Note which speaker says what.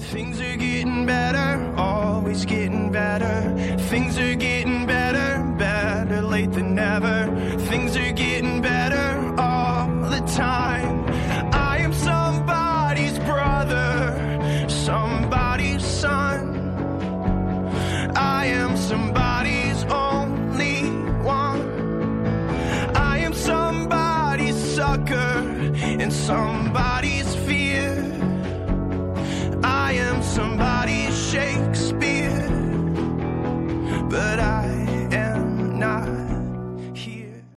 Speaker 1: Things are getting better, always getting better. Things are getting better, better late than never. Things are getting better all the time. I am somebody's brother, somebody's son. I am somebody's only one. I am somebody's sucker and somebody's somebody's Shakespeare, but I.